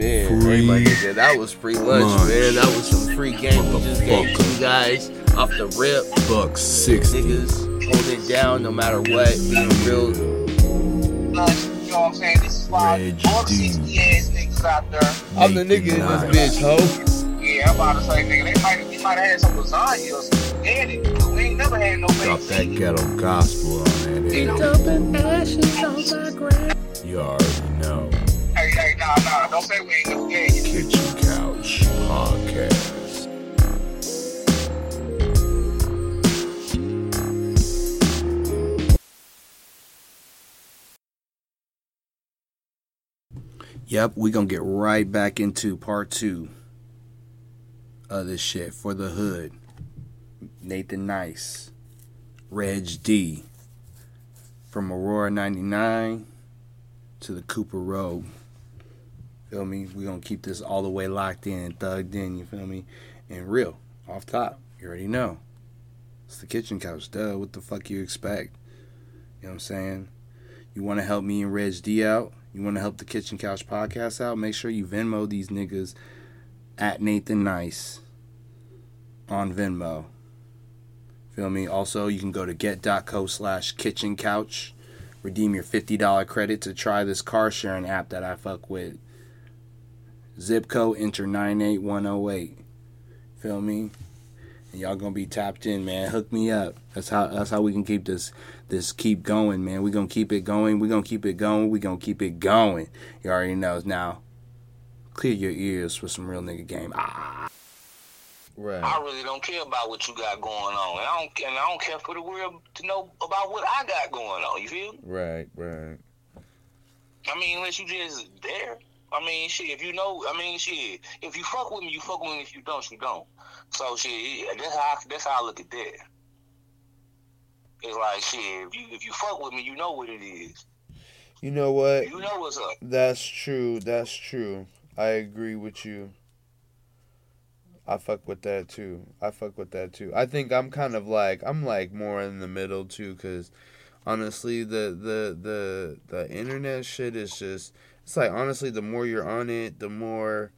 Man, Free everybody that. That was free lunch, lunch. man. That was some free game we just gave you guys off the rip. Buck sixty. Niggas hold it down no matter what. Being real. You know what I'm saying? This is why Reg all the 60 ass niggas out there. I'm the nigga in this bitch, ho. Yeah, I'm about to say, nigga, they might, they might have had some lasagna or some spaghetti. but We ain't never had no Drop that chicken. ghetto gospel on that. You ass. know? dumping ashes on my grave. You already know. Hey, hey, nah, nah, don't say we ain't. Kitchen Couch Podcast. Yep, we gonna get right back into part two of this shit for the hood. Nathan Nice, Reg D, from Aurora 99 to the Cooper Road. Feel me? We're gonna keep this all the way locked in thugged in, you feel me? And real, off top, you already know. It's the kitchen couch, duh. What the fuck you expect? You know what I'm saying? You wanna help me and Reg D out? You want to help the Kitchen Couch podcast out? Make sure you Venmo these niggas at Nathan Nice on Venmo. Feel me? Also, you can go to get.co slash kitchen couch. Redeem your $50 credit to try this car sharing app that I fuck with. Zip code enter 98108. Feel me? And y'all gonna be tapped in, man. Hook me up. That's how that's how we can keep this this keep going, man. we gonna keep it going. we gonna keep it going. we gonna keep it going. You already know. Now, clear your ears for some real nigga game. Ah. Right. I really don't care about what you got going on. And I don't and I don't care for the world to know about what I got going on. You feel? me? Right, right. I mean, unless you just there. I mean, shit. If you know, I mean, shit. If you fuck with me, you fuck with me. If you don't, you don't. So shit. That's how I, that's how I look at that. It's like shit. If you if you fuck with me, you know what it is. You know what? You know what's up. That's true. That's true. I agree with you. I fuck with that too. I fuck with that too. I think I'm kind of like I'm like more in the middle too cuz honestly the the the the internet shit is just it's like honestly the more you're on it, the more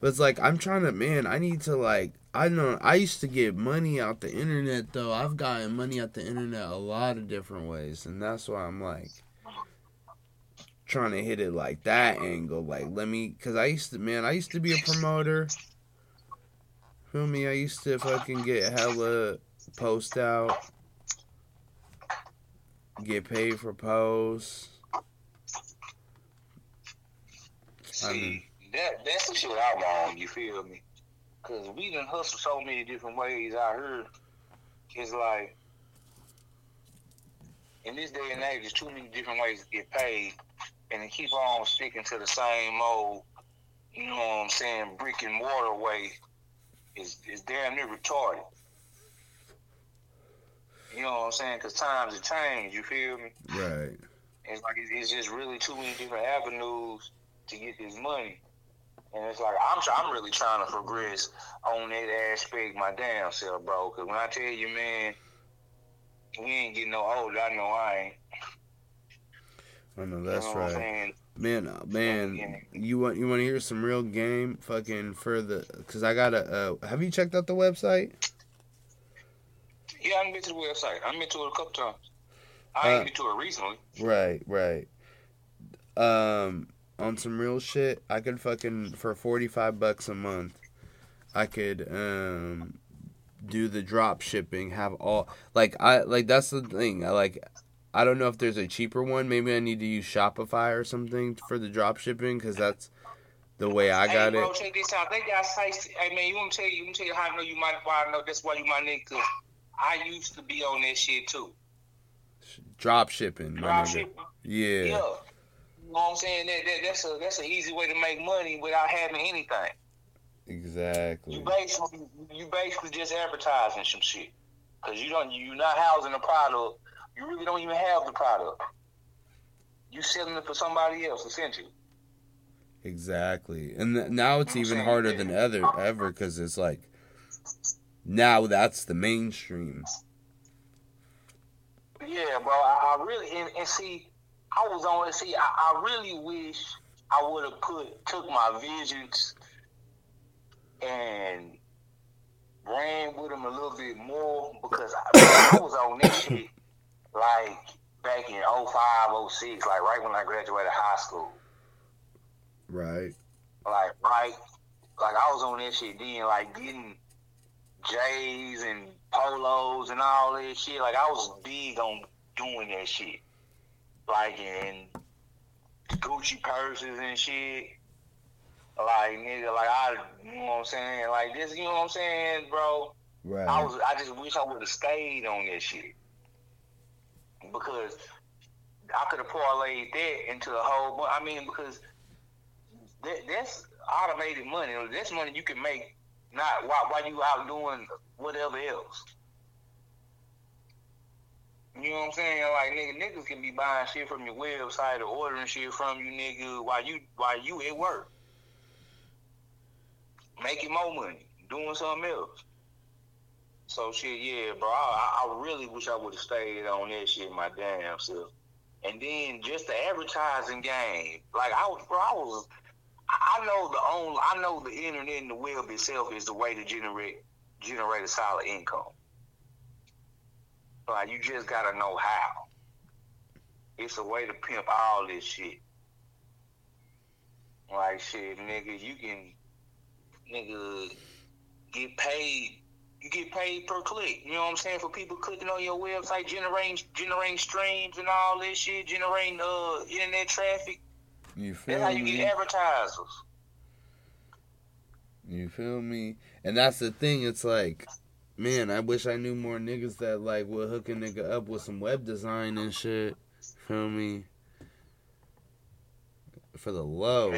but it's like I'm trying to man, I need to like I know I used to get money out the internet though. I've gotten money out the internet a lot of different ways and that's why I'm like trying to hit it like that angle. Like, let me, cause I used to, man, I used to be a promoter. Feel me? I used to fucking get hella post out, get paid for posts. See, that that's the shit I'm on. You feel me? Cause we done hustle so many different ways. I heard it's like in this day and age, there's too many different ways to get paid, and to keep on sticking to the same old, you know what I'm saying, brick and mortar way is is damn near retarded. You know what I'm saying? Cause times have changed. You feel me? Right. It's like it's just really too many different avenues to get this money, and it's like I'm I'm really trying to progress on that aspect my damn self, bro. Because when I tell you, man, we ain't getting no older. I know I ain't. I know You that's know what I'm right. Man, uh, man, you want you want to hear some real game? Fucking for the, cause I gotta. Uh, have you checked out the website? Yeah, I done been to the website. I've been to it a couple times. I Uh, ain't been to it recently. Right, right. Um, on some real shit, I could fucking for forty five bucks a month, I could um do the drop shipping. Have all like I like that's the thing. I like. I don't know if there's a cheaper one. Maybe I need to use Shopify or something for the drop shipping because that's the way I hey, got bro, it. check this out. They got sites. Hey, man, you want to tell you? You want to tell you how I know you might? Why I know that's why you my nigga. I used to be on that shit too. Drop shipping. Drop shipping. Yeah. Yeah. You know what I'm saying? That, that that's a that's an easy way to make money without having anything. Exactly. You basically you basically just advertising some shit. Cause you don't you're not housing the product. You really don't even have the product. You selling it for somebody else essentially. Exactly. And th- now it's even saying, harder yeah. than ever ever because it's like now that's the mainstream. Yeah, bro. I, I really and, and see, I was on. See, I, I really wish I would have put took my visions and ran with them a little bit more because I, I was on this shit like back in 05, 06, like right when I graduated high school. Right. Like right, like I was on that shit then, like getting J's and polos and all that shit. Like I was big on doing that shit. Like in Gucci purses and shit. Like nigga, like I, you know what I'm saying? Like this, you know what I'm saying, bro? Right. I was, I just wish I would have stayed on that shit because I could have parlayed that into a whole. bu- I mean, because that, that's automated money. That's money you can make not while while you out doing whatever else. You know what I'm saying? Like nigga, niggas can be buying shit from your website or ordering shit from you, nigga, while you while you at work, making more money, doing something else. So shit, yeah, bro. I, I really wish I would have stayed on that shit my damn self. And then just the advertising game, like I was, bro. I was. I know the only. I know the internet and the web itself is the way to generate generate a solid income. Like you just gotta know how. It's a way to pimp all this shit. Like shit, nigga, you can, nigga, get paid. You get paid per click. You know what I'm saying? For people clicking on your website, generating generating streams and all this shit, generating uh internet traffic. You feel me? That's how you me? get advertisers. You feel me? And that's the thing. It's like, man, I wish I knew more niggas that like would hook a nigga up with some web design and shit. Feel me? For the low,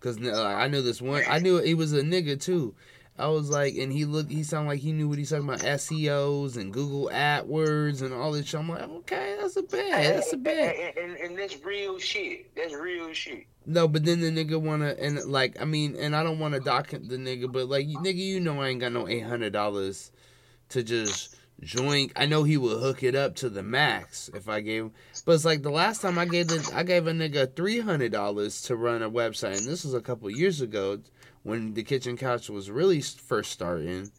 cause like, I knew this one. I knew he was a nigga too. I was like, and he looked. He sounded like he knew what he's talking about. SEOs and Google AdWords and all this shit. I'm like, okay, that's a bad. That's a bad. And, and, and that's real shit. That's real shit. No, but then the nigga wanna and like I mean, and I don't wanna dock the nigga, but like nigga, you know I ain't got no eight hundred dollars to just join. I know he would hook it up to the max if I gave him, but it's like the last time I gave the I gave a nigga three hundred dollars to run a website, and this was a couple years ago when the kitchen couch was really first starting.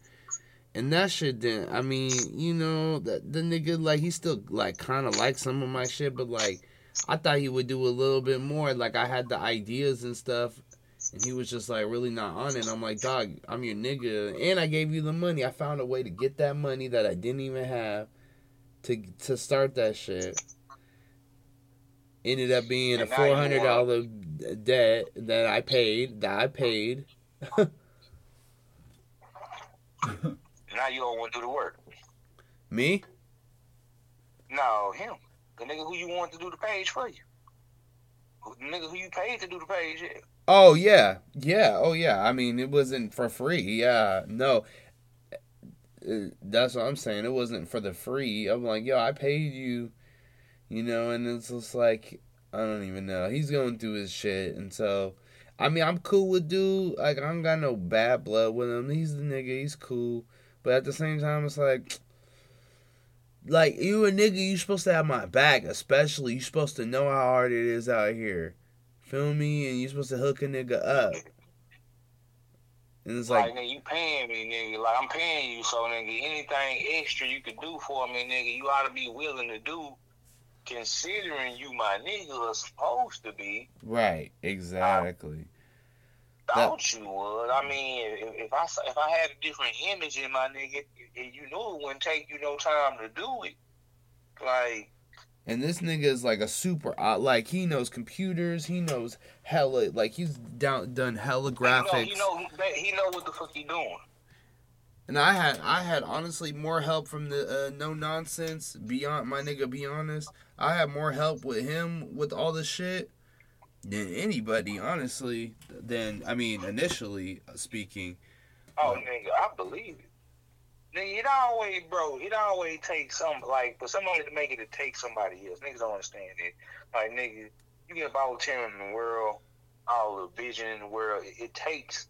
And that shit didn't. I mean, you know, that the nigga like he still like kind of likes some of my shit, but like I thought he would do a little bit more. Like I had the ideas and stuff, and he was just like really not on it. I'm like, dog, I'm your nigga, and I gave you the money. I found a way to get that money that I didn't even have to to start that shit. Ended up being a And you four hundred dollar debt that I paid. That I paid. Now you don't want to do the work. Me? No, him. The nigga who you want to do the page for you. Nigga who you paid to do the page, yeah. Oh yeah, yeah. Oh yeah. I mean, it wasn't for free. Yeah, no. Uh, That's what I'm saying. It wasn't for the free. I'm like, yo, I paid you, you know, and it's just like I don't even know. He's going through his shit, and so I mean, I'm cool with dude. Like I don't got no bad blood with him. He's the nigga. He's cool, but at the same time, it's like. Like you a nigga, you supposed to have my back, especially you supposed to know how hard it is out here. Feel me? And you supposed to hook a nigga up. And it's Like, like, nigga, you paying me, nigga. Like, I'm paying you, so, nigga, anything extra you could do for me, nigga, you ought to be willing to do, considering you my nigga are supposed to be. right, exactly. Thought you would. I mean, if, if I if I had a different image in my nigga, and you knew it wouldn't take you no time to do it, like, And this nigga is like a super, like he knows computers, he knows hella, like he's down done hella graphics. He know, he know, he know what the fuck he doing. And I had, I had honestly more help from the uh, no nonsense beyond my nigga. Be honest, I had more help with him with all this shit than anybody, honestly. Than I mean, initially speaking. Oh, nigga, I believe it. Nigga, it always, bro, it always takes some, like, for somebody to make it, it takes somebody else. Niggas don't understand it. Like, nigga, you get all the talent in the world, all the vision in the world. It, it takes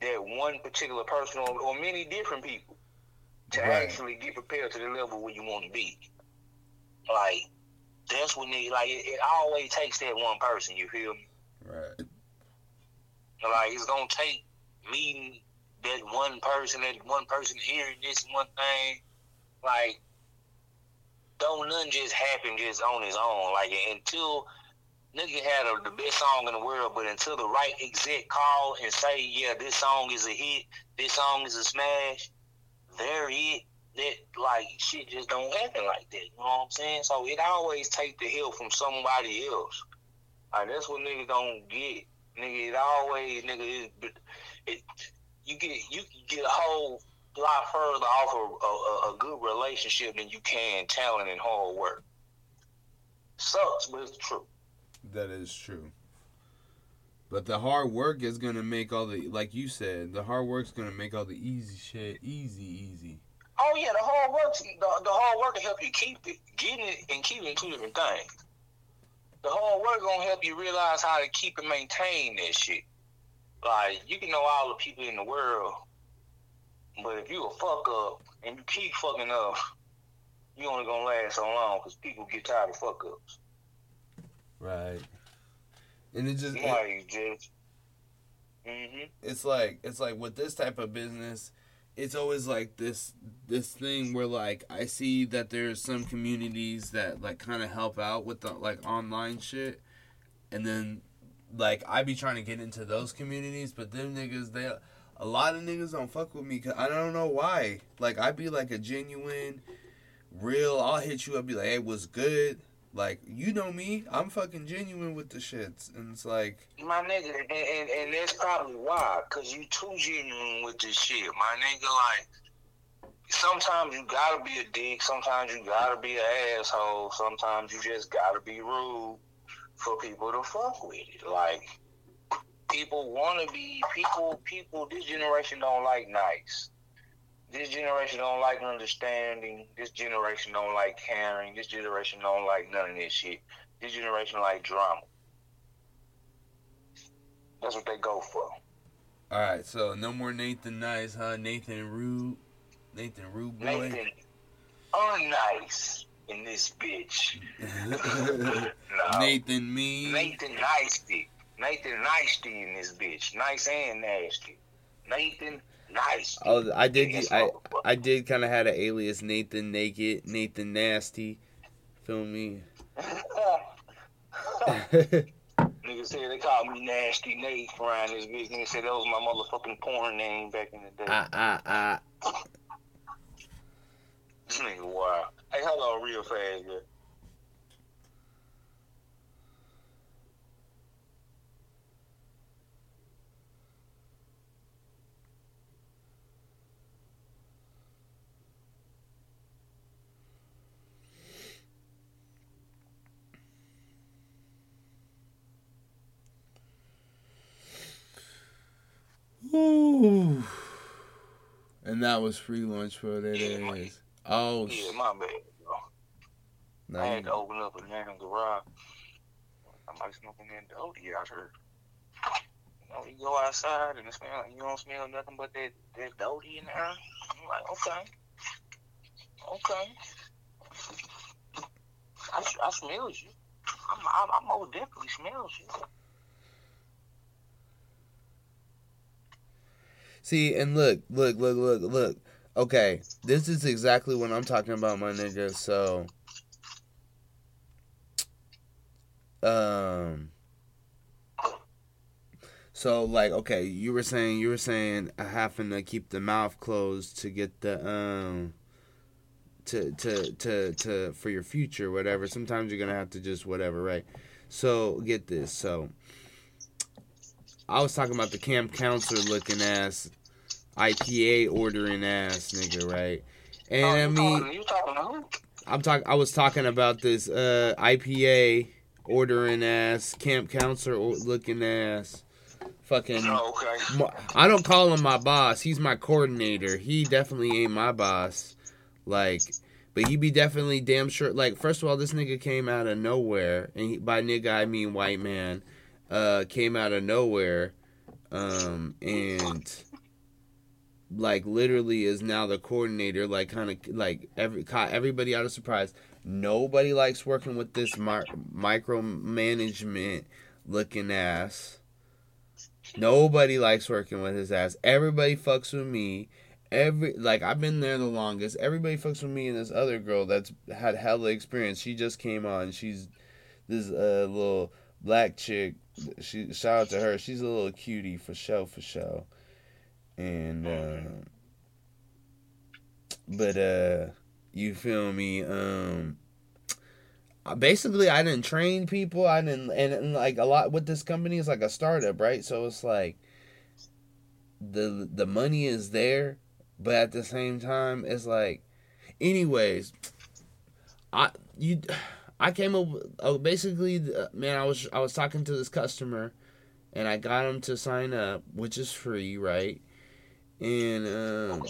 that one particular person or, or many different people to Right. actually get prepared to the level where you want to be. Like, that's what they like it, it always takes that one person. You feel me? Right. Like it's gonna take meeting that one person, that one person hearing this one thing. Like, don't none just happen just on its own. Like until nigga had a, the best song in the world, but until the right exec call and say, yeah, this song is a hit, this song is a smash, there it. That like shit just don't happen like that. You know what I'm saying? So it always take the help from somebody else. Like that's what niggas don't get. Nigga, it always nigga it, it you get you get a whole lot further off of a, a, a good relationship than you can talent and hard work. Sucks, but it's true. That is true. But the hard work is gonna make all the like you said, the hard work's gonna make all the easy shit easy. Oh yeah, the hard work the, the hard work to help you keep it. Getting it and keeping two different things. The hard work gonna help you realize how to keep and maintain that shit. Like you can know all the people in the world, but if you a fuck up and you keep fucking up, you only gonna last so long because people get tired of fuck ups. Right. And it just it, Like just. hmm it's like it's like with this type of business it's always like this this thing where like i see that there's some communities that like kind of help out with the like online shit. And then like i be trying to get into those communities but them niggas they a lot of niggas don't fuck with me cause i don't know why. Like i be like a genuine real i'll hit you up be like hey what's good? Like you know me. I'm fucking genuine with the shits. And it's like My nigga, and, and, and that's probably why, cause you too genuine with this shit, my nigga. Like, sometimes you gotta be a dick, sometimes you gotta be an asshole, sometimes you just gotta be rude for people to fuck with it. Like, people wanna be people. People, this generation don't like nice. This generation don't like understanding. This generation don't like caring. This generation don't like none of this shit. This generation like drama. That's what they go for. All right, so no more Nathan Nice, huh? Nathan Rude, Nathan Rude boy. Nathan unnice in this bitch. no. Nathan me. Nathan Nicety. Nathan Nicety in this bitch. Nice and nasty. Nathan Nice. Oh, I did. I I did kind of had an alias Nathan Naked, Nathan Nasty. Feel me? Niggas say they called me Nasty Nate around this bitch. Nigga said that was my motherfucking porn name back in the day. ah ah ah. This nigga wild. Hey, hold on real fast, girl. Ooh. And that was free lunch for that ass. Oh, Yeah, my bad. bro. I had to open up a damn garage. Somebody smoking that doty out here. You know, you go outside and it smell, you don't smell nothing but that, that doty in there. I'm like, okay. Okay. I, I smells you. I'm, I, I most definitely smells you. See, and look, look, look, look, look. Okay, this is exactly what I'm talking about, my nigga. So, um, so like, okay, you were saying you were saying having to keep the mouth closed to get the um. To, to to to for your future whatever sometimes you're gonna have to just whatever right so get this so i was talking about the camp counselor looking ass IPA ordering ass nigga, right? And Oh, I mean, talking, talking? I'm talking. I was talking about this uh, IPA ordering ass camp counselor looking ass, fucking. Oh, okay. I don't call him my boss. He's my coordinator. He definitely ain't my boss. Like, but he be definitely damn sure. Like, first of all, this nigga came out of nowhere, and he, by nigga I mean white man. Uh, came out of nowhere, um, and like literally is now the coordinator. Like, kind of like every caught everybody out of surprise. Nobody likes working with this mi- micromanagement looking ass. Nobody likes working with his ass. Everybody fucks with me. Every like I've been there the longest. Everybody fucks with me and this other girl that's had hella experience. She just came on. She's this uh, little black chick. She shout out to her. She's a little cutie for show for show. And uh, but uh you feel me? Um basically I didn't train people. I didn't and, and like a lot with this company is like a startup, right? So it's like the the money is there, but at the same time it's like anyways, I you I came up oh, basically man I was I was talking to this customer and I got him to sign up, which is free, right? And um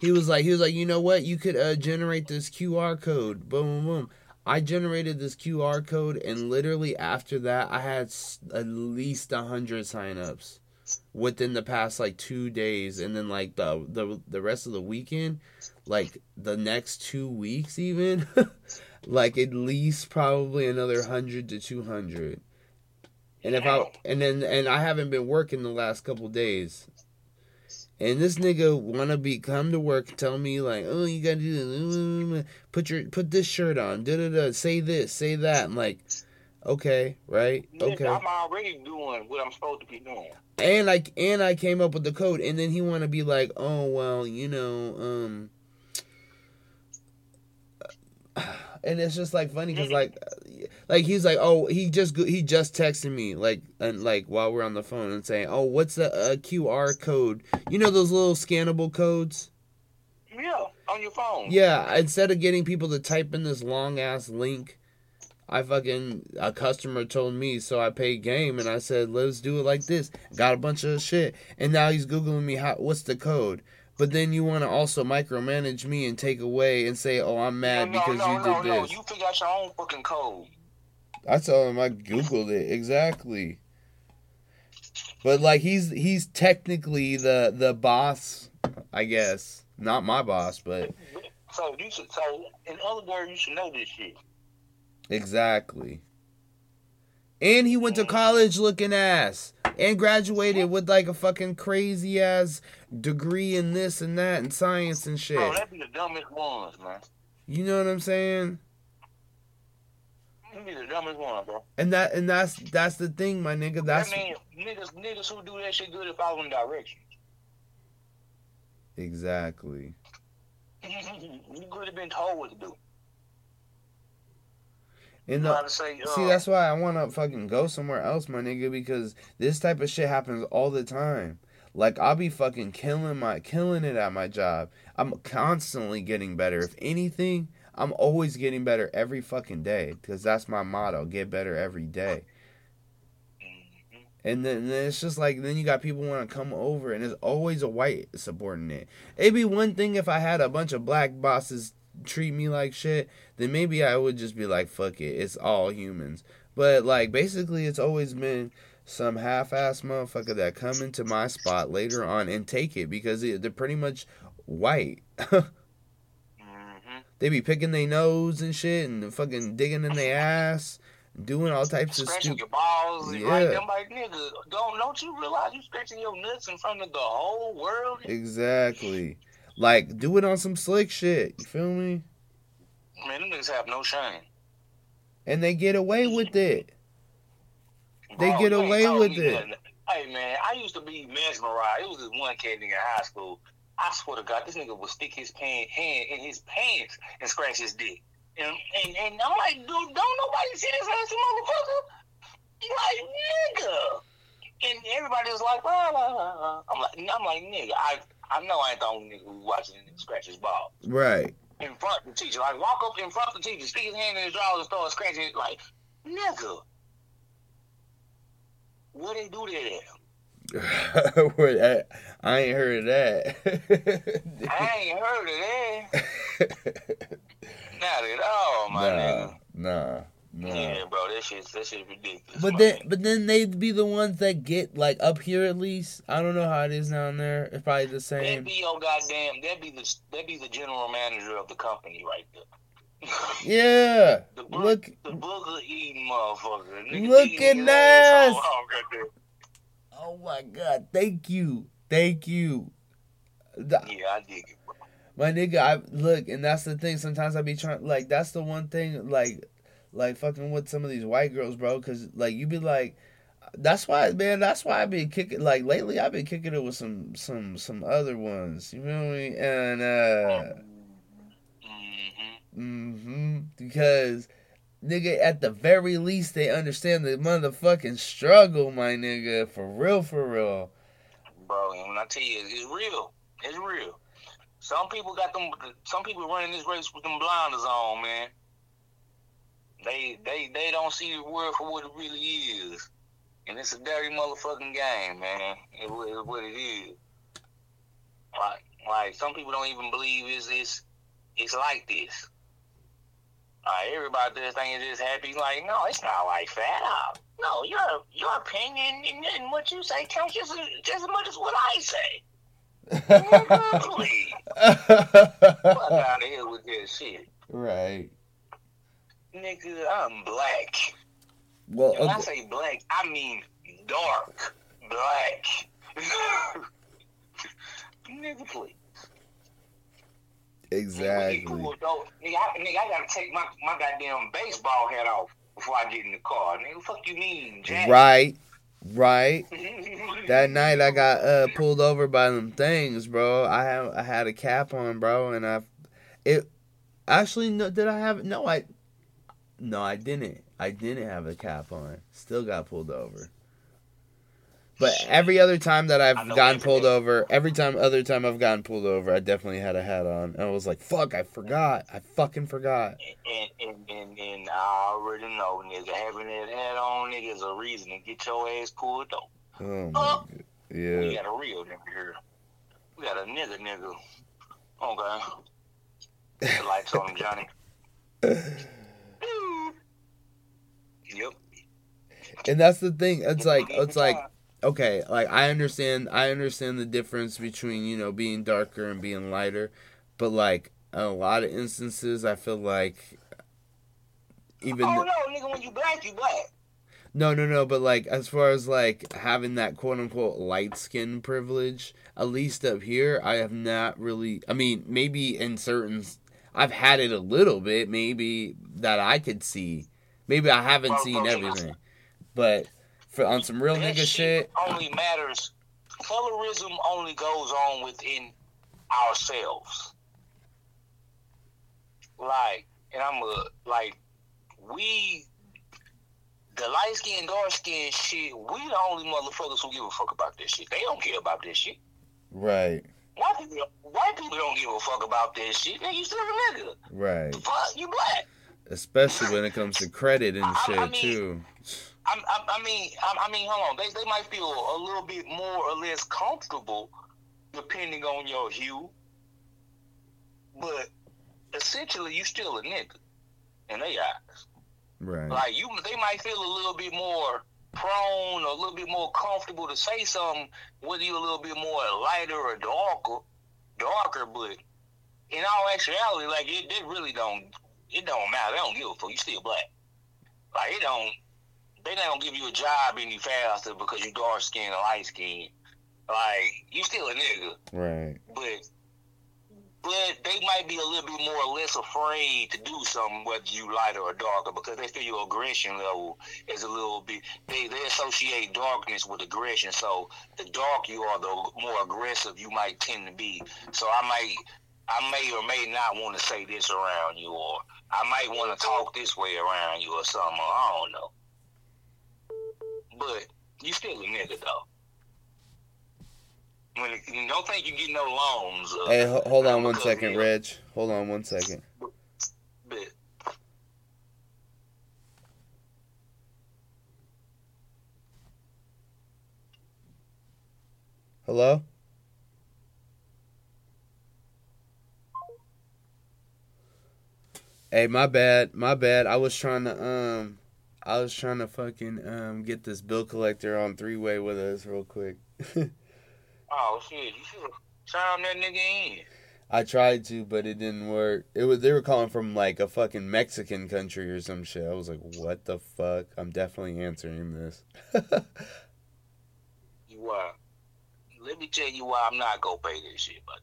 he was like he was like you know what? You could uh, generate this qr code. Boom boom boom. I generated this qr code and literally after that i had s- at least a 100 signups within the past like two days. And then like the the, the rest of the weekend like the next two weeks even like at least probably another 100 to 200 and if i and then and i haven't been working the last couple days and this nigga wanna be come to work, tell me like, oh, you gotta do this, put your put this shirt on, da da da, say this, say that. I'm like, okay, right, okay. I'm already doing what I'm supposed to be doing. And like, and I came up with the code, and then he wanna be like, oh well, you know, um. And it's just like funny because like, like he's like, oh, he just he just texted me like and like while we're on the phone and saying, oh, what's the uh, QR code? You know those little scannable codes. Yeah, on your phone. Yeah, instead of getting people to type in this long ass link, I fucking a customer told me, so I paid game and I said, let's do it like this. Got a bunch of shit, and now he's googling me how what's the code. But then you want to also micromanage me and take away and say, oh, I'm mad no, because no, you no, did no. this. You figure out your own fucking code. I told him I googled it exactly. But like he's he's technically the the boss, I guess. Not my boss, but So you should. So in other words, you should know this shit. Exactly. And he went to college looking ass. And graduated with like a fucking crazy ass degree in this and that and science and shit. Bro, that'd be the dumbest ones, man. You know what I'm saying? Be the dumbest one, bro. And that and that's that's the thing, my nigga. That's I mean, niggas, niggas who do that shit good at following directions. exactly. you could have been told what to do. And the, say, uh, see, that's why I want to fucking go somewhere else, my nigga, because this type of shit happens all the time. Like I'll be fucking killing my killing it at my job. I'm constantly getting better. If anything, I'm always getting better every fucking day because that's my motto: get better every day. Mhm. And then, then it's just like then you got people want to come over, and it's always a white subordinate. It'd be one thing if I had a bunch of black bosses treat me like shit, then maybe I would just be like, fuck it, it's all humans. But like basically, it's always been some half-ass motherfucker that come into my spot later on and take it because they- they're pretty much white. Mhm. they be picking their nose and shit and fucking digging in their ass, doing all types of Scratching stupid. your balls, Yeah. like them, like nigga, don't don't you realize you're scratching your nuts in front of the whole world? Exactly. Like, do it on some slick shit. You feel me? Man, them niggas have no shame. And they get away with it. They Bro, get away told with it. nothing. Hey man, I used to be mesmerized. It was this one kid nigga in high school. I swear to God, this nigga would stick his pan, hand in his pants and scratch his dick. And and, and I'm like, dude, don't nobody see this ass motherfucker? Like, nigga. And everybody was like, ah, ah, ah, ah. I'm like, I'm like, nigga, I I know I ain't the only nigga who watching this nigga scratch his ball Right. in front of the teacher. Like walk up in front of the teacher, stick his hand in his drawers and start scratching it like, nigga. What they do that at? Word, I, I ain't heard of that. I ain't heard of that. Not at all, my nah, nigga. nah, nah. Yeah, bro, that shit, that shit ridiculous. But then, but then they'd be the ones that get like up here at least. I don't know how it is down there. It's probably the same. that same. be your goddamn, that be the, that be the general manager of the company right there. Yeah. The boog- Look the booger eating motherfucker. Nigga Look at his ass us. off right there. Oh my god, thank you. Thank you. The- Yeah, I dig it, bro. My nigga, I look, and that's the thing. Sometimes I be trying, like, that's the one thing, like, like fucking with some of these white girls, bro. Cause like you be like, that's why, man. That's why I've been kicking. Like lately, I've been kicking it with some, some, some other ones. You feel me? And uh, mm-hmm, because nigga, at the very least, they understand the motherfucking struggle, my nigga. For real, for real. Bro, and when I tell you, it's real. It's real. Some people got them. Some people running this race with them blinders on, man. They they they don't see the world for what it really is, and it's a dirty motherfucking game, man. It, it's what it is. Like like some people don't even believe it's it's it's like this. Like everybody does think it's just happy. Like no, it's not like that. No, your your opinion and, and what you say counts just as, just as much as what I say. Fuck out of here with this shit. right. Nigga, I'm black. Well, When I say black, I mean dark black. Nigga, please. exactly. Nigga, nigga, I, nigga, I gotta take my, my goddamn baseball hat off before I get in the car. Nigga, fuck you mean, Jack? Right. Right. That night I got uh pulled over by them things, bro. I have I had a cap on, bro, and I it actually no did I have no I no I didn't. I didn't have a cap on. Still got pulled over. But every other time that I I've gotten pulled day. over, every time other time I've gotten pulled over, I definitely had a hat on. And I was like, "Fuck, I forgot. I fucking forgot." And, and, and, and I already know, nigga, having that hat on, nigga, is a reason to get your ass pulled over. Oh my god. We got a real nigga here. We got a nigga nigga. Okay. The lights on Johnny. Yep. And that's the thing. It's like it's like okay, like I understand I understand the difference between, you know, being darker and being lighter, but like in a lot of instances I feel like even Oh no, nigga, when you black, you black. no, no, no, but like as far as like having that quote unquote light skin privilege, at least up here, I have not really. I mean, maybe in certain, I've had it a little bit, maybe that I could see. Maybe I haven't Bro, seen bro, everything, but for on some real nigga shit, only matters. Colorism only goes on within ourselves. Like, and I'm a like, we, the light skin, dark skin shit. We the only motherfuckers who give a fuck about this shit. They don't care about this shit. right, White people, white people don't give a fuck about this shit. Nigga, you still a nigga. right. Fuck, you black. Especially when it comes to credit and I- I shit mean- too. I, I, I mean, I, I mean, hold on. They, they might feel a little bit more or less comfortable depending on your hue, but essentially, you still a nigga in their eyes. Right, Like you, they might feel a little bit more prone, or a little bit more comfortable to say something, whether you're a little bit more lighter or darker, darker. But in all actuality, like it, it really don't, it don't matter. They don't give a fuck. You still black. Like it don't. They not gonna give you a job any faster because you dark skinned or light skinned. Like you still a nigga, right, but but they might be a little bit more or less afraid to do something whether you lighter or darker because they feel your aggression level is a little bit they, they associate darkness with aggression so the dark you are the more aggressive you might tend to be so i might i may or may not want to say this around you or i might want to talk this way around you or something or i don't know but you still a nigga though when it, don't think you get no loans. Uh, Hey, ho- hold on one second, you- Reg. Hold on one second. But Hello? Hey, my bad. My bad. I was trying to um I was trying to fucking um get this bill collector on three way with us real quick. oh shit, you should sign that nigga in. I tried to, but it didn't work. It was they were calling from like a fucking Mexican country or some shit. I was like, what the fuck? I'm definitely answering this. You are. Let me tell you why I'm not gonna pay this shit, but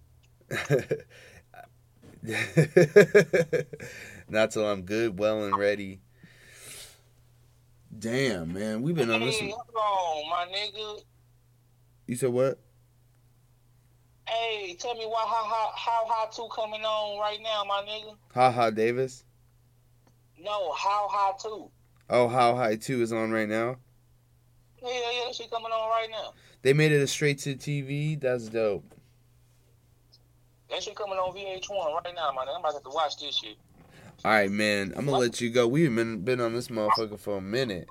Not till I'm good, well, and ready. Damn, man, we've been on this. Hey, hold on, my nigga. You said what? Hey, tell me why how how how high two coming on right now, my nigga? Ha ha Davis. No, how high two? Oh, How High 2 is on right now. Yeah, yeah, shit coming on right now. They made it a straight to TV. That's dope. That shit coming on VH1 right now, man. I'm about to watch this shit. All right, man. I'm gonna let you go. We've been been on this motherfucker for a minute.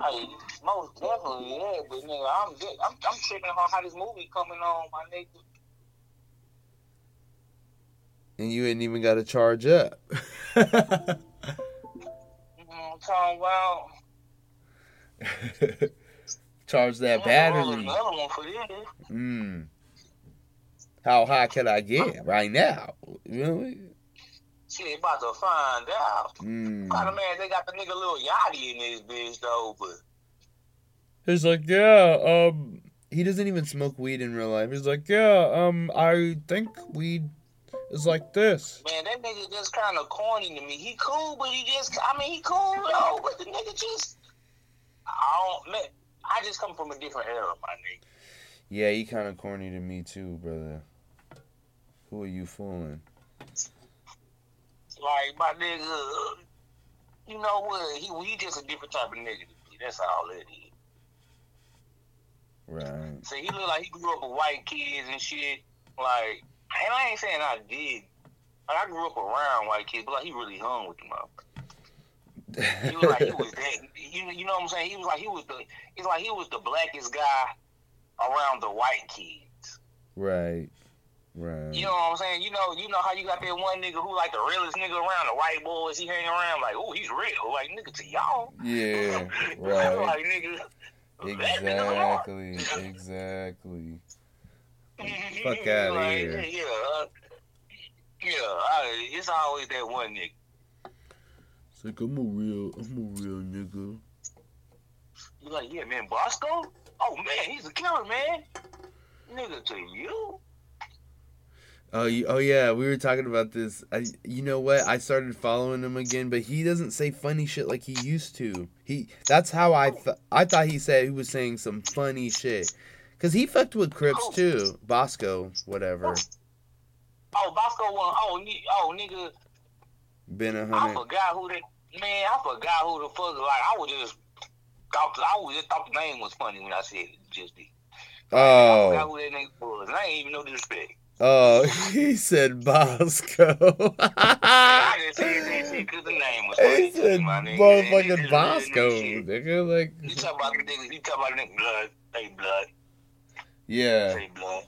Hey, most definitely, yeah, but nigga, I'm I'm, I'm tripping on how this movie coming on, my nigga. And you ain't even got to charge up. I'm talking about charge that battery. Another one for this. Mm. How high can I get right now? You Really? Shit, about to find out. Mm. Kind of man, they got the nigga Lil Yachty in this bitch though, but He's like, yeah, um, he doesn't even smoke weed in real life. He's like, yeah, um, I think weed is like this. man, that nigga just kind of corny to me. He cool, but he just, I mean, he cool though, but the nigga just, I don't, man, I just come from a different era, my nigga. Yeah, he kind of corny to me too, brother. Who are you fooling? Like my nigga, you know what? He he just a different type of nigga. That's all it is. Right. So he look like he grew up with white kids and shit. Like, and I ain't saying I did. Like, I grew up around white kids, but like he really hung with them up. He was like he was that. You, you know what I'm saying? He was like he was the. It's like he was the blackest guy around the white kids. right. Right. You know what I'm saying? You know, you know how you got that one nigga who like the realest nigga around the white boys. He hang around like, oh, he's real. Like nigga to y'all. Yeah. Right. like nigga. that nigga hard. Exactly. Exactly. Fuck outta Like, here. Yeah, uh, yeah. I, it's always that one nigga. It's like I'm a real, I'm a real nigga. You like, yeah, man, Bosco. Oh man, he's a killer, man. Nigga, to you. Oh, you, oh yeah, we were talking about this. I, you know what? I started following him again, but he doesn't say funny shit like he used to. He that's how I th- I thought he said he was saying some funny shit. Cause he fucked with Crips oh. too, Bosco, whatever. Oh, oh Bosco one. Oh, oh, nigga. Been a I hundred. forgot who that. Man, I forgot who the fuck. Like, I was just. Thought, I was just thought the name was funny when I said it. Just be. I forgot Oh, who that nigga was. And I ain't even know disrespect. Oh, he said Bosco. I just said that shit because the name was funny. he said motherfucking Bosco, nigga. Like, You talk about the nigga. You talk about the nigga blood. Hey, blood. yeah. Say blood.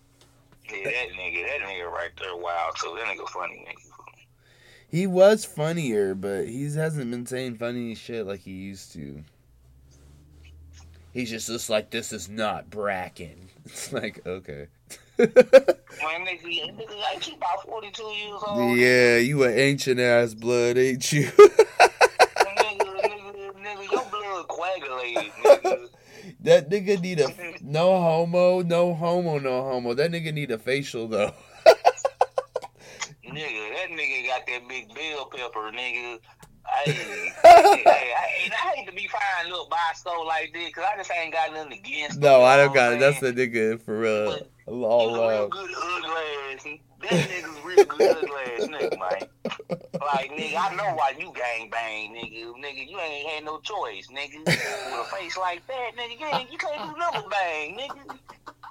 Yeah, that nigga. That nigga right there. Wow. So that nigga funny nigga. He was funnier, but he hasn't been saying funny shit like he used to. He's just just like this is not Bracken. It's like okay. My nigga, nigga like he about 42 years old. yeah, you an ancient ass blood, ain't you? Nigga, nigga, nigga, your blood coagulated, nigga. that nigga need a no homo, no homo, no homo. That nigga need a facial though. Nigga, that nigga got that big bell pepper, nigga. Hey, hey, I, hate, I hate to be finding little Bosco like this, cause I just ain't got nothing against him. no, I don't got it. That's the nigga for real. saying? All He's a real good hood glass. That nigga's real good hood glass, nigga, man. Like, nigga, I know why you gang bang, nigga. Nigga, you ain't had no choice, nigga. With a face like that, nigga, you, ain't, you can't do number bang, nigga.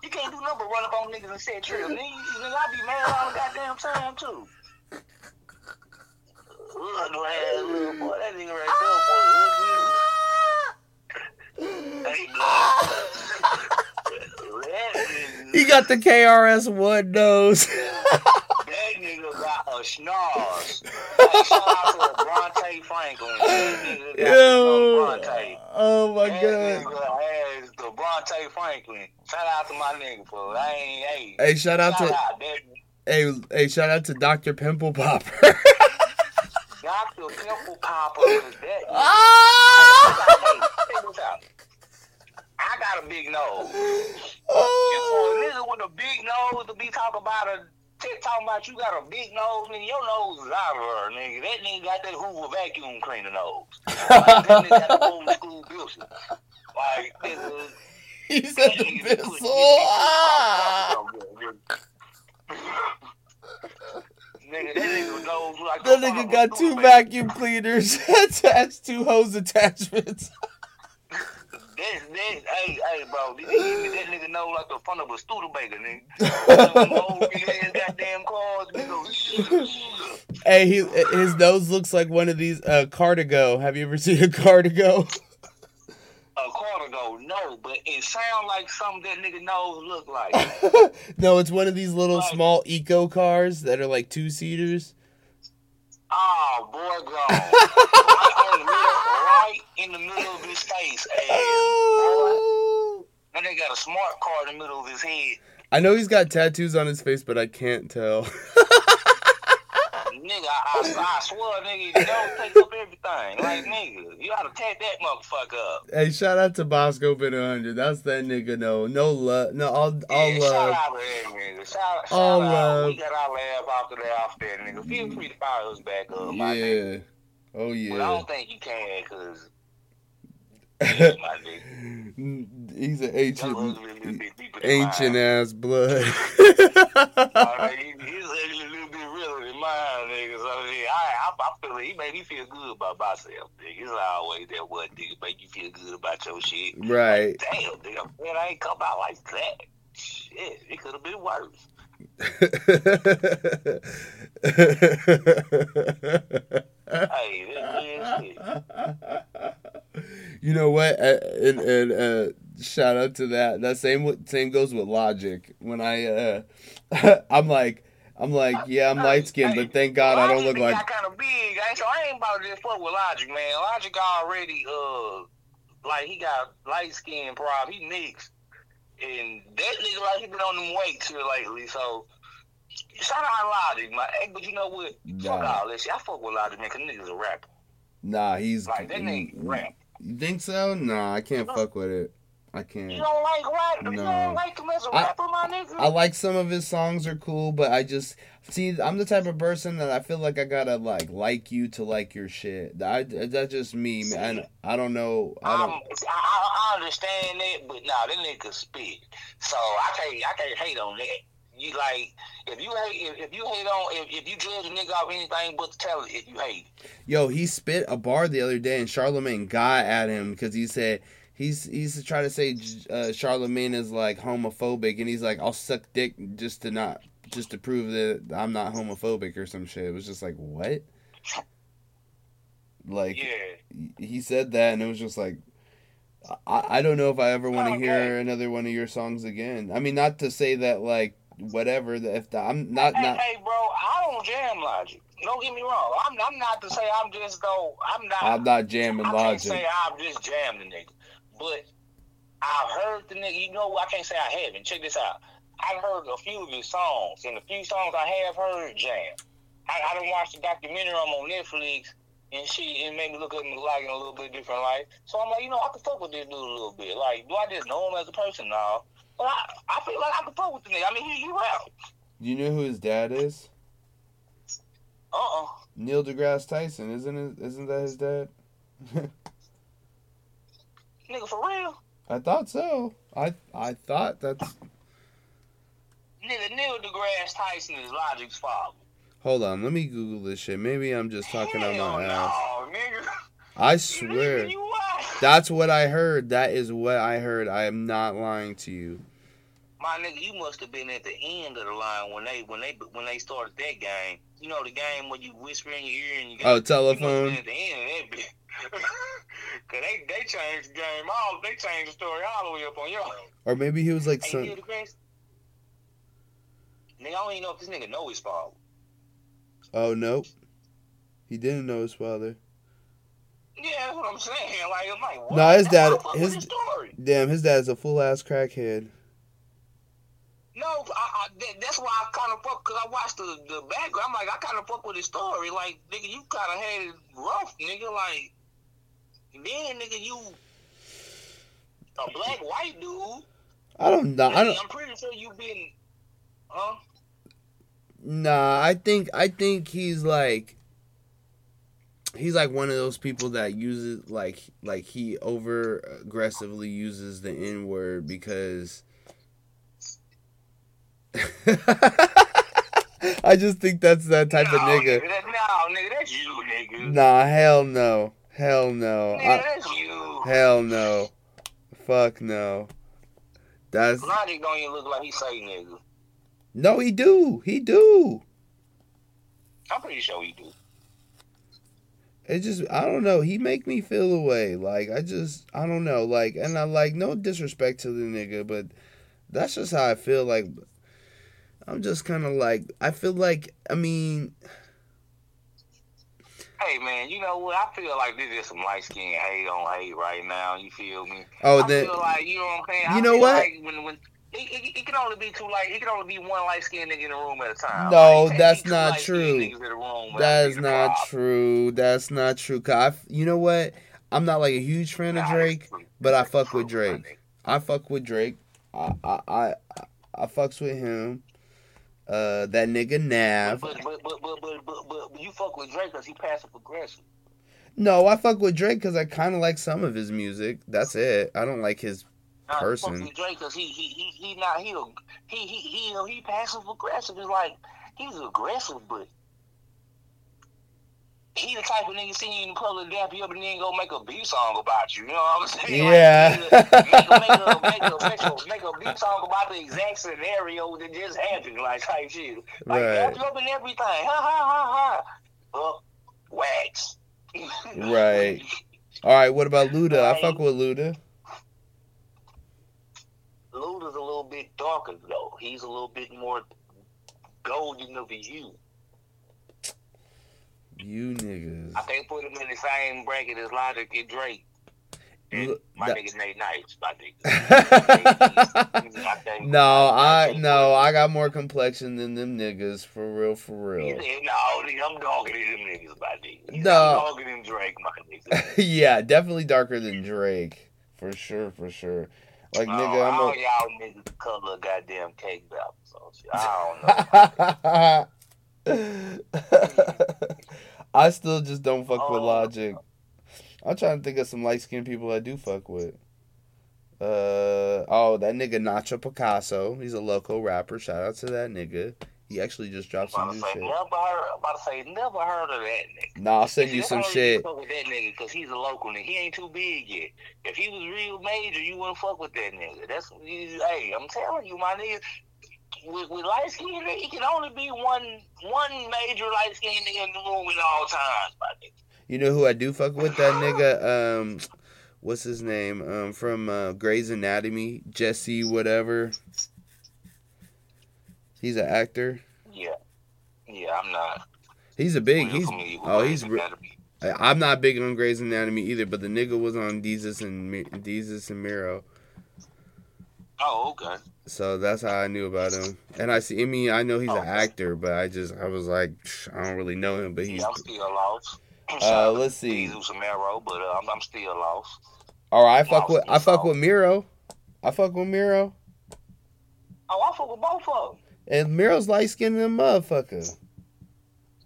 You can't do number run up on niggas and set trip, nigga. Nigga, I be mad all the goddamn time, too. Hood glass, little boy. That nigga right there, boy. Ugly. Hey, blood. That nigga- He got the KRS One nose. That nigga got a schnoz. Like, shout out to Bronte Franklin. That nigga got Yo. Bronte. Oh my That god. nigga has the Devontae Franklin. Shout out to my nigga, fool. I ain't, hey. Hey, shout out shout to out. That- hey hey shout out to Dr. Pimple Popper. Dr. Pimple Popper that. ah! hey, check this out. I got a big nose. And for a oh. nigga with a big nose to be talking about a Tick talking about you got a big nose, nigga. Your nose is out of her, nigga. That nigga got that Hoover vacuum cleaner nose. Like, that nigga got the old school bullshit. Like, nigga. he said that the nigga just put-! Nigga, that nigga nose like That nigga got two vacuum cleaners attached, two hose attachments. That, that, hey, hey, bro, that that nigga know like the front of a Studebaker, nigga. Old ass goddamn cars, nigga. Hey, he, his nose looks like one of these uh, Cardigo. Have you ever seen a Cardigo? A quarter go, no, but it sound like something that nigga nose look like. no, it's one of these little Right. small eco cars that are like two seaters. Oh, boy, gone. right, in the middle, right in the middle of his face. Boy. That nigga got a smart car in the middle of his head. I know he's got tattoos on his face, but I can't tell. Nigga, I, I, I swear, nigga, you don't take up everything. Like, nigga, you gotta take that motherfucker up. hey, shout out to Bosco Been 100. That's that nigga. No, no love. No, all, all yeah, shout love. out to that nigga. Shout, shout All out. love. We got our laugh after that off there, nigga. Feel mm-hmm. free to fire us back up, my nigga. Oh, yeah. Oh, But I don't think you can, cause he's my nigga. he's an ancient, ugly little bit deeper than ancient ass blood. Uh, he, he's ugly a little bit realer than mine, nigga. So yeah, I, I, I feel he made me feel good about myself, nigga. It's always that one nigga make you feel good about your shit. right. Damn, nigga, man, I ain't come out like that. Shit, it could have been worse. Hey, this is shit. you know what? Uh, and and uh, shout out to that. That same same goes with Logic. When I uh, I'm like I'm like yeah I'm light skinned, but thank God I don't look like. Got kind of big, ain't so I ain't about to just fuck with Logic, man. Logic already, uh, like he got light skin problem. He mixed, and that nigga like he been on them weights here lately. So shout out Logic, man. Hey, but you know what? Fuck Nah. all this shit. I fuck with Logic, man, cause niggas a rapper. Nah, he's. Like that nigga rap. You think so? Nah, I can't fuck with it. I can't. You don't like rap? You don't like him as a I- rapper, my nigga? I like some of his songs are cool, but I just see I'm the type of person that I feel like I gotta like like you to like your shit. I, that's just me, man. I don't know. I don't. I, I, I understand that, but nah, that nigga spit. So I can't, I can't hate on that. You like, if you hate, if, if you hate on, if, if you judge a nigga off anything but the talent, if you hate. Yo, he spit a bar the other day, and Charlemagne got at him because he said he's he's trying to say uh, Charlemagne is like homophobic, and he's like, I'll suck dick just to not just to prove that I'm not homophobic or some shit. It was just like what? Like Yeah, he said that, and it was just like. I, I don't know if I ever want to Okay. hear another one of your songs again. I mean, not to say that like whatever. That if the, I'm not hey, not hey, bro, I don't jam logic. Don't get me wrong. I'm, I'm not to say I'm just go. I'm not. I'm not jamming I can't logic. say I'm just jamming the nigga, but I've heard the nigga. You know, I can't say I haven't. Check this out. I've heard a few of his songs, and the few songs I have heard jam. I, I done watched the documentary I'm on Netflix, and she it made me look at him like in a little bit different light. So I'm like, you know, I can fuck with this dude a little bit. Like, do I just know him as a person? No. But I, I feel like I can fuck with the nigga. I mean, he, he rap. You know who his dad is? Uh-uh. Neil deGrasse Tyson, isn't it? Isn't that his dad? Nigga, for real? I thought so. I I thought that's. Nigga, Neil deGrasse Tyson is Logic's father. Hold on, let me Google this shit. Maybe I'm just talking on Hell my ass. nigga. I swear, Nigga, you what? that's what I heard. That is what I heard. I am not lying to you. My nigga, you must have been at the end of the line when they when they when they started that game. You know the game where you whisper in your ear and you Oh, have been telephone. at the end of that. Cause they they changed the game all they changed the story all the way up on your Or maybe he was like Hey, some. Nigga, I don't even know if this nigga know his father. Oh nope. He didn't know his father. Yeah, that's what I'm saying. Like, I'm like, what? No, his dad- why I fuck with his- his story. Damn, his dad's a full ass crackhead. No, I, I, that, that's why I kind of fuck because I watched the the background. I'm like, I kind of fuck with his story. Like, nigga, you kind of had it rough, nigga. Like, then, nigga, you a black white dude. I don't know. I don't. I'm pretty sure you've been, huh? Nah, I think I think he's like he's like one of those people that uses like like he over aggressively uses the N word because I just think that's that type no, of nigga. that, no, nigga, that's you, nigga. Nah, hell no. Hell no. Nigga, I, that's you. hell no. Fuck no. That's Logic don't even look like he say nigga. no he do. He do. I'm pretty sure he do. It just I don't know. He make me feel away. Like I just I don't know. Like and I like no disrespect to the nigga, but that's just how I feel. Like I'm just kind of like I feel like I mean Hey man, you know what? I feel like this is some light skin hate on hate right now. You feel me? oh I then feel like you know what I'm saying. You I know what? Like when when it, it, it can only be two light. It can only be one light skinned nigga in the room at a time. No, Like, that's not true. niggas in the room without that's not true. That's not true. Cause I you know what? I'm not like a huge fan of Drake. but I fuck with Drake. I fuck with Drake. I I I, I fucks with him. Uh, that nigga Nav. But but but but but but, but, you fuck with Drake because he passive aggressive. No, I fuck with Drake because I kind of like some of his music. That's it. I don't like his. Nah, Person. Fuck with Drake because he he he he not he he he he he passive aggressive. It's like he's aggressive, but. He the type of nigga see you in public dap you up and then go make a beat song about you. You know what I'm saying? Like, Yeah. make, a, make, a, make, a, make, a, make a beat song about the exact scenario that just happened, like type shit. Like Right. dap you up and everything. Ha ha ha ha. Up, wax. Right. All right. What about Luda? I fuck with Luda. Luda's a little bit darker though. He's a little bit more golden of a hue. You niggas. I can't put him in the same bracket as Logic and Drake. And Look, my that- nigga Nate Nice, my nigga. no, I no, I got more complexion than them niggas for real, for real. no, I'm darker than them niggas, my nigga. No. I'm darker than Drake, my nigga. yeah, definitely darker than Drake, for sure, for sure. Like Oh, nigga, all I'm y'all niggas color goddamn cake about. So I don't know. I still just don't fuck with Oh. Logic. I'm trying to think of some light skinned people I do fuck with. Uh oh, that nigga Nacho Picasso. He's a local rapper. Shout out to that nigga. He actually just dropped some new say, shit. never heard, I'm about to say, never heard of that nigga. Nah, I'll send you some shit. Fuck with that nigga because he's a local nigga. He ain't too big yet. If he was real major, you wouldn't fuck with that nigga. That's hey, I'm telling you, my nigga. With, with light skin, nigga, he can only be one one major light skin nigga in the room at all times, my nigga. You know who I do fuck with? That nigga. Um, what's his name? Um, from uh, Grey's Anatomy, Jesse, whatever. He's an actor. Yeah, yeah, I'm not. He's a big. He's oh, he's. I'm not big on Grey's Anatomy either, but the nigga was on Desus and Desus and Mero, Oh, okay. so that's how I knew about him. And I see. I mean, I know he's an actor, but I just I was like, I don't really know him, but he's. Yeah, I'm still lost. Uh, let's see. And Mero, but uh, I'm, I'm still lost. All right, I fuck Lost with I fuck with Mero. I fuck with Mero, Oh, I fuck with both of them. and Mero's light skinned than a motherfucker.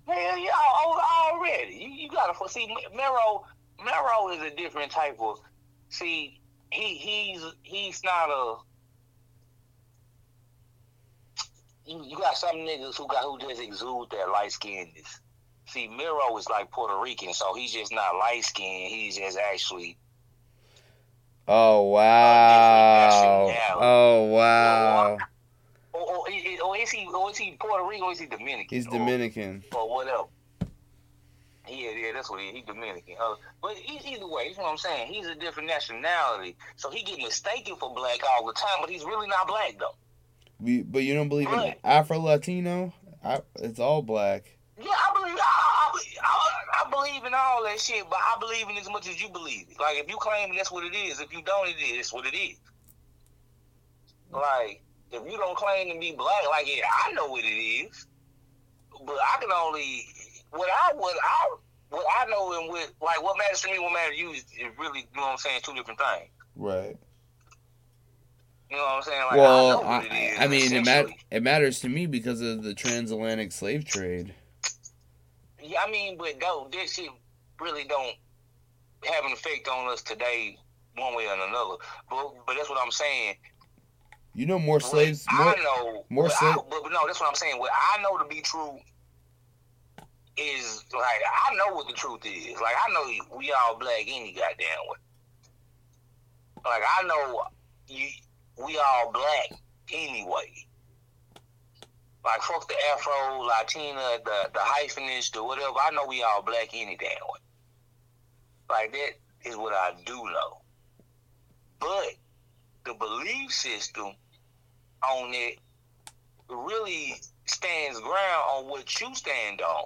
Hell yeah, al- al- already. You, you gotta see Mero. Mero is a different type of. See, he he's he's not a. You, you got some niggas who got who just exude that light skinness. See, Mero is like Puerto Rican, so he's just not light skinned. He's just actually Oh wow! Oh wow! or, or, or is he or is he Puerto Rican or is he Dominican? He's Dominican. or whatever. Yeah, yeah, that's what he, he Dominican. Uh, but either way, you know what I'm saying. He's a different nationality, so he get mistaken for black all the time, but he's really not black though. We, but you don't believe in Right. Afro Latino? It's all black. Yeah, I believe. I, I, I, believe in all that shit, but I believe in as much as you believe it. Like if you claim that's what it is, if you don't, it is it's what it is. Like if you don't claim to be black, like yeah, I know what it is, but I can only what I what I what I know and what like what matters to me, what matters to you is, is really you know what I'm saying two different things. Right. You know what I'm saying? Like, well, I, I, what it is, I mean, it, mat- it matters to me because of the transatlantic slave trade. Yeah, I mean, but though this shit really don't have an effect on us today, one way or another. But but that's what I'm saying. You know, more slaves. What More, I know, more what slave- I, but, but no, that's what I'm saying. What I know to be true is like I know what the truth is. Like I know we all black any goddamn way. Like I know you, we all black anyway. Like fuck the Afro, Latina, the the hyphenist, the whatever. I know we all black any damn way. Like that is what I do know. But the belief system on it really stands ground on what you stand on.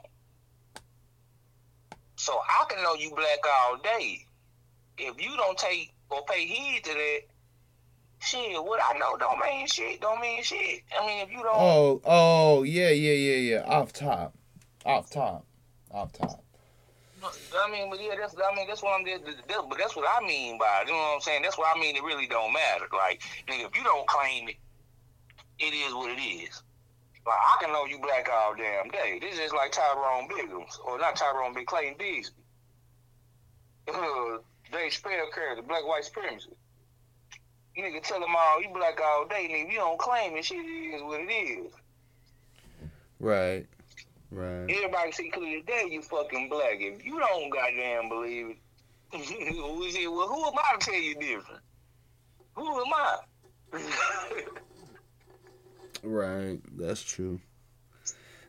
So I can know you black all day. If you don't take or pay heed to that, shit, what I know don't mean shit. Don't mean shit. I mean, if you don't, oh, oh, yeah, yeah, yeah, yeah. Off top, off top, off top. I mean, but yeah, that's I mean that's what I'm there. But that's what I mean by it. You know what I'm saying? That's what I mean. It really don't matter. Like, nigga, if you don't claim it, it is what it is. Like I can know you black all damn day. This is like Tyrone Biggums, or not Tyrone Big Clayton Bigsby. Uh, Dave Chappelle character, Black White Supremacy. You nigga tell them all you black all day, nigga. You don't claim it, shit is what it is. Right, right. Everybody see clear day you fucking black. If you don't goddamn believe it, well, who am I to tell you different? Who am I? Right, that's true.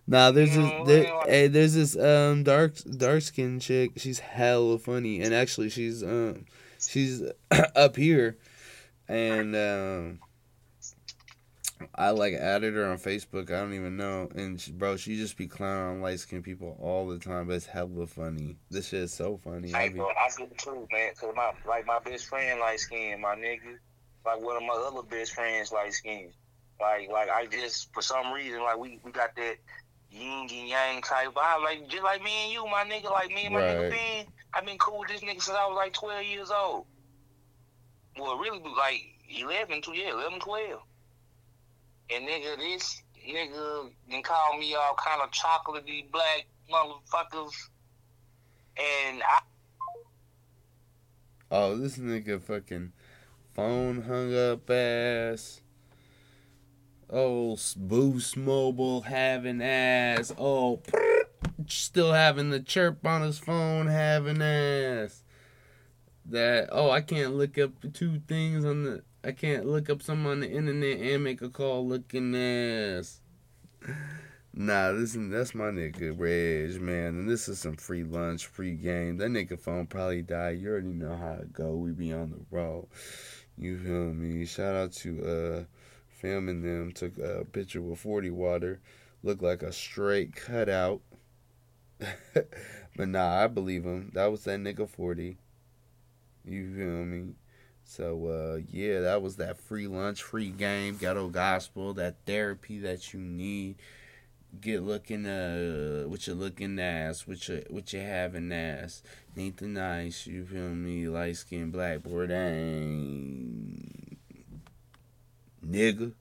Nah, there's this there, hey, there's this um dark dark skinned chick. She's hella funny, and actually she's um she's up here, and um I like added her on Facebook. I don't even know, and she, bro, she just be clowning on light skinned people all the time. But it's hella funny. This shit is so funny. I Hey, be, bro, I get the truth, man. Cause my like my best friend light skinned, my nigga. Like one of my other best friends light skinned. Like like I just for some reason like we we got that yin and yang type vibe. Like just like me and you, my nigga. Like me and my Right. nigga Ben. I've been cool with this nigga since I was like twelve years old. Well, really, like 11, tw- yeah, 11, 12. And nigga, this nigga can call me all kind of chocolatey black motherfuckers. And I oh, this nigga fucking phone hung up ass. Oh, Boost Mobile having ass. Oh, still having the chirp on his phone having ass. That oh, I can't look up two things on the. I can't look up something on the internet and make a call looking ass. Nah, listen, that's my nigga Reg, man, and this is some free lunch, free game. That nigga phone probably died. You already know how it go. We be on the road. You feel me? Shout out to uh filming them. Took a picture with forty water. Looked like a straight cutout. but nah, I believe him. That was that nigga forty. You feel me? So uh yeah, that was that free lunch, free game, ghetto gospel, that therapy that you need. Get looking uh what you're looking ass, what you what you having ass. Nathan Nice, you feel me, light skin black boy dang nigga.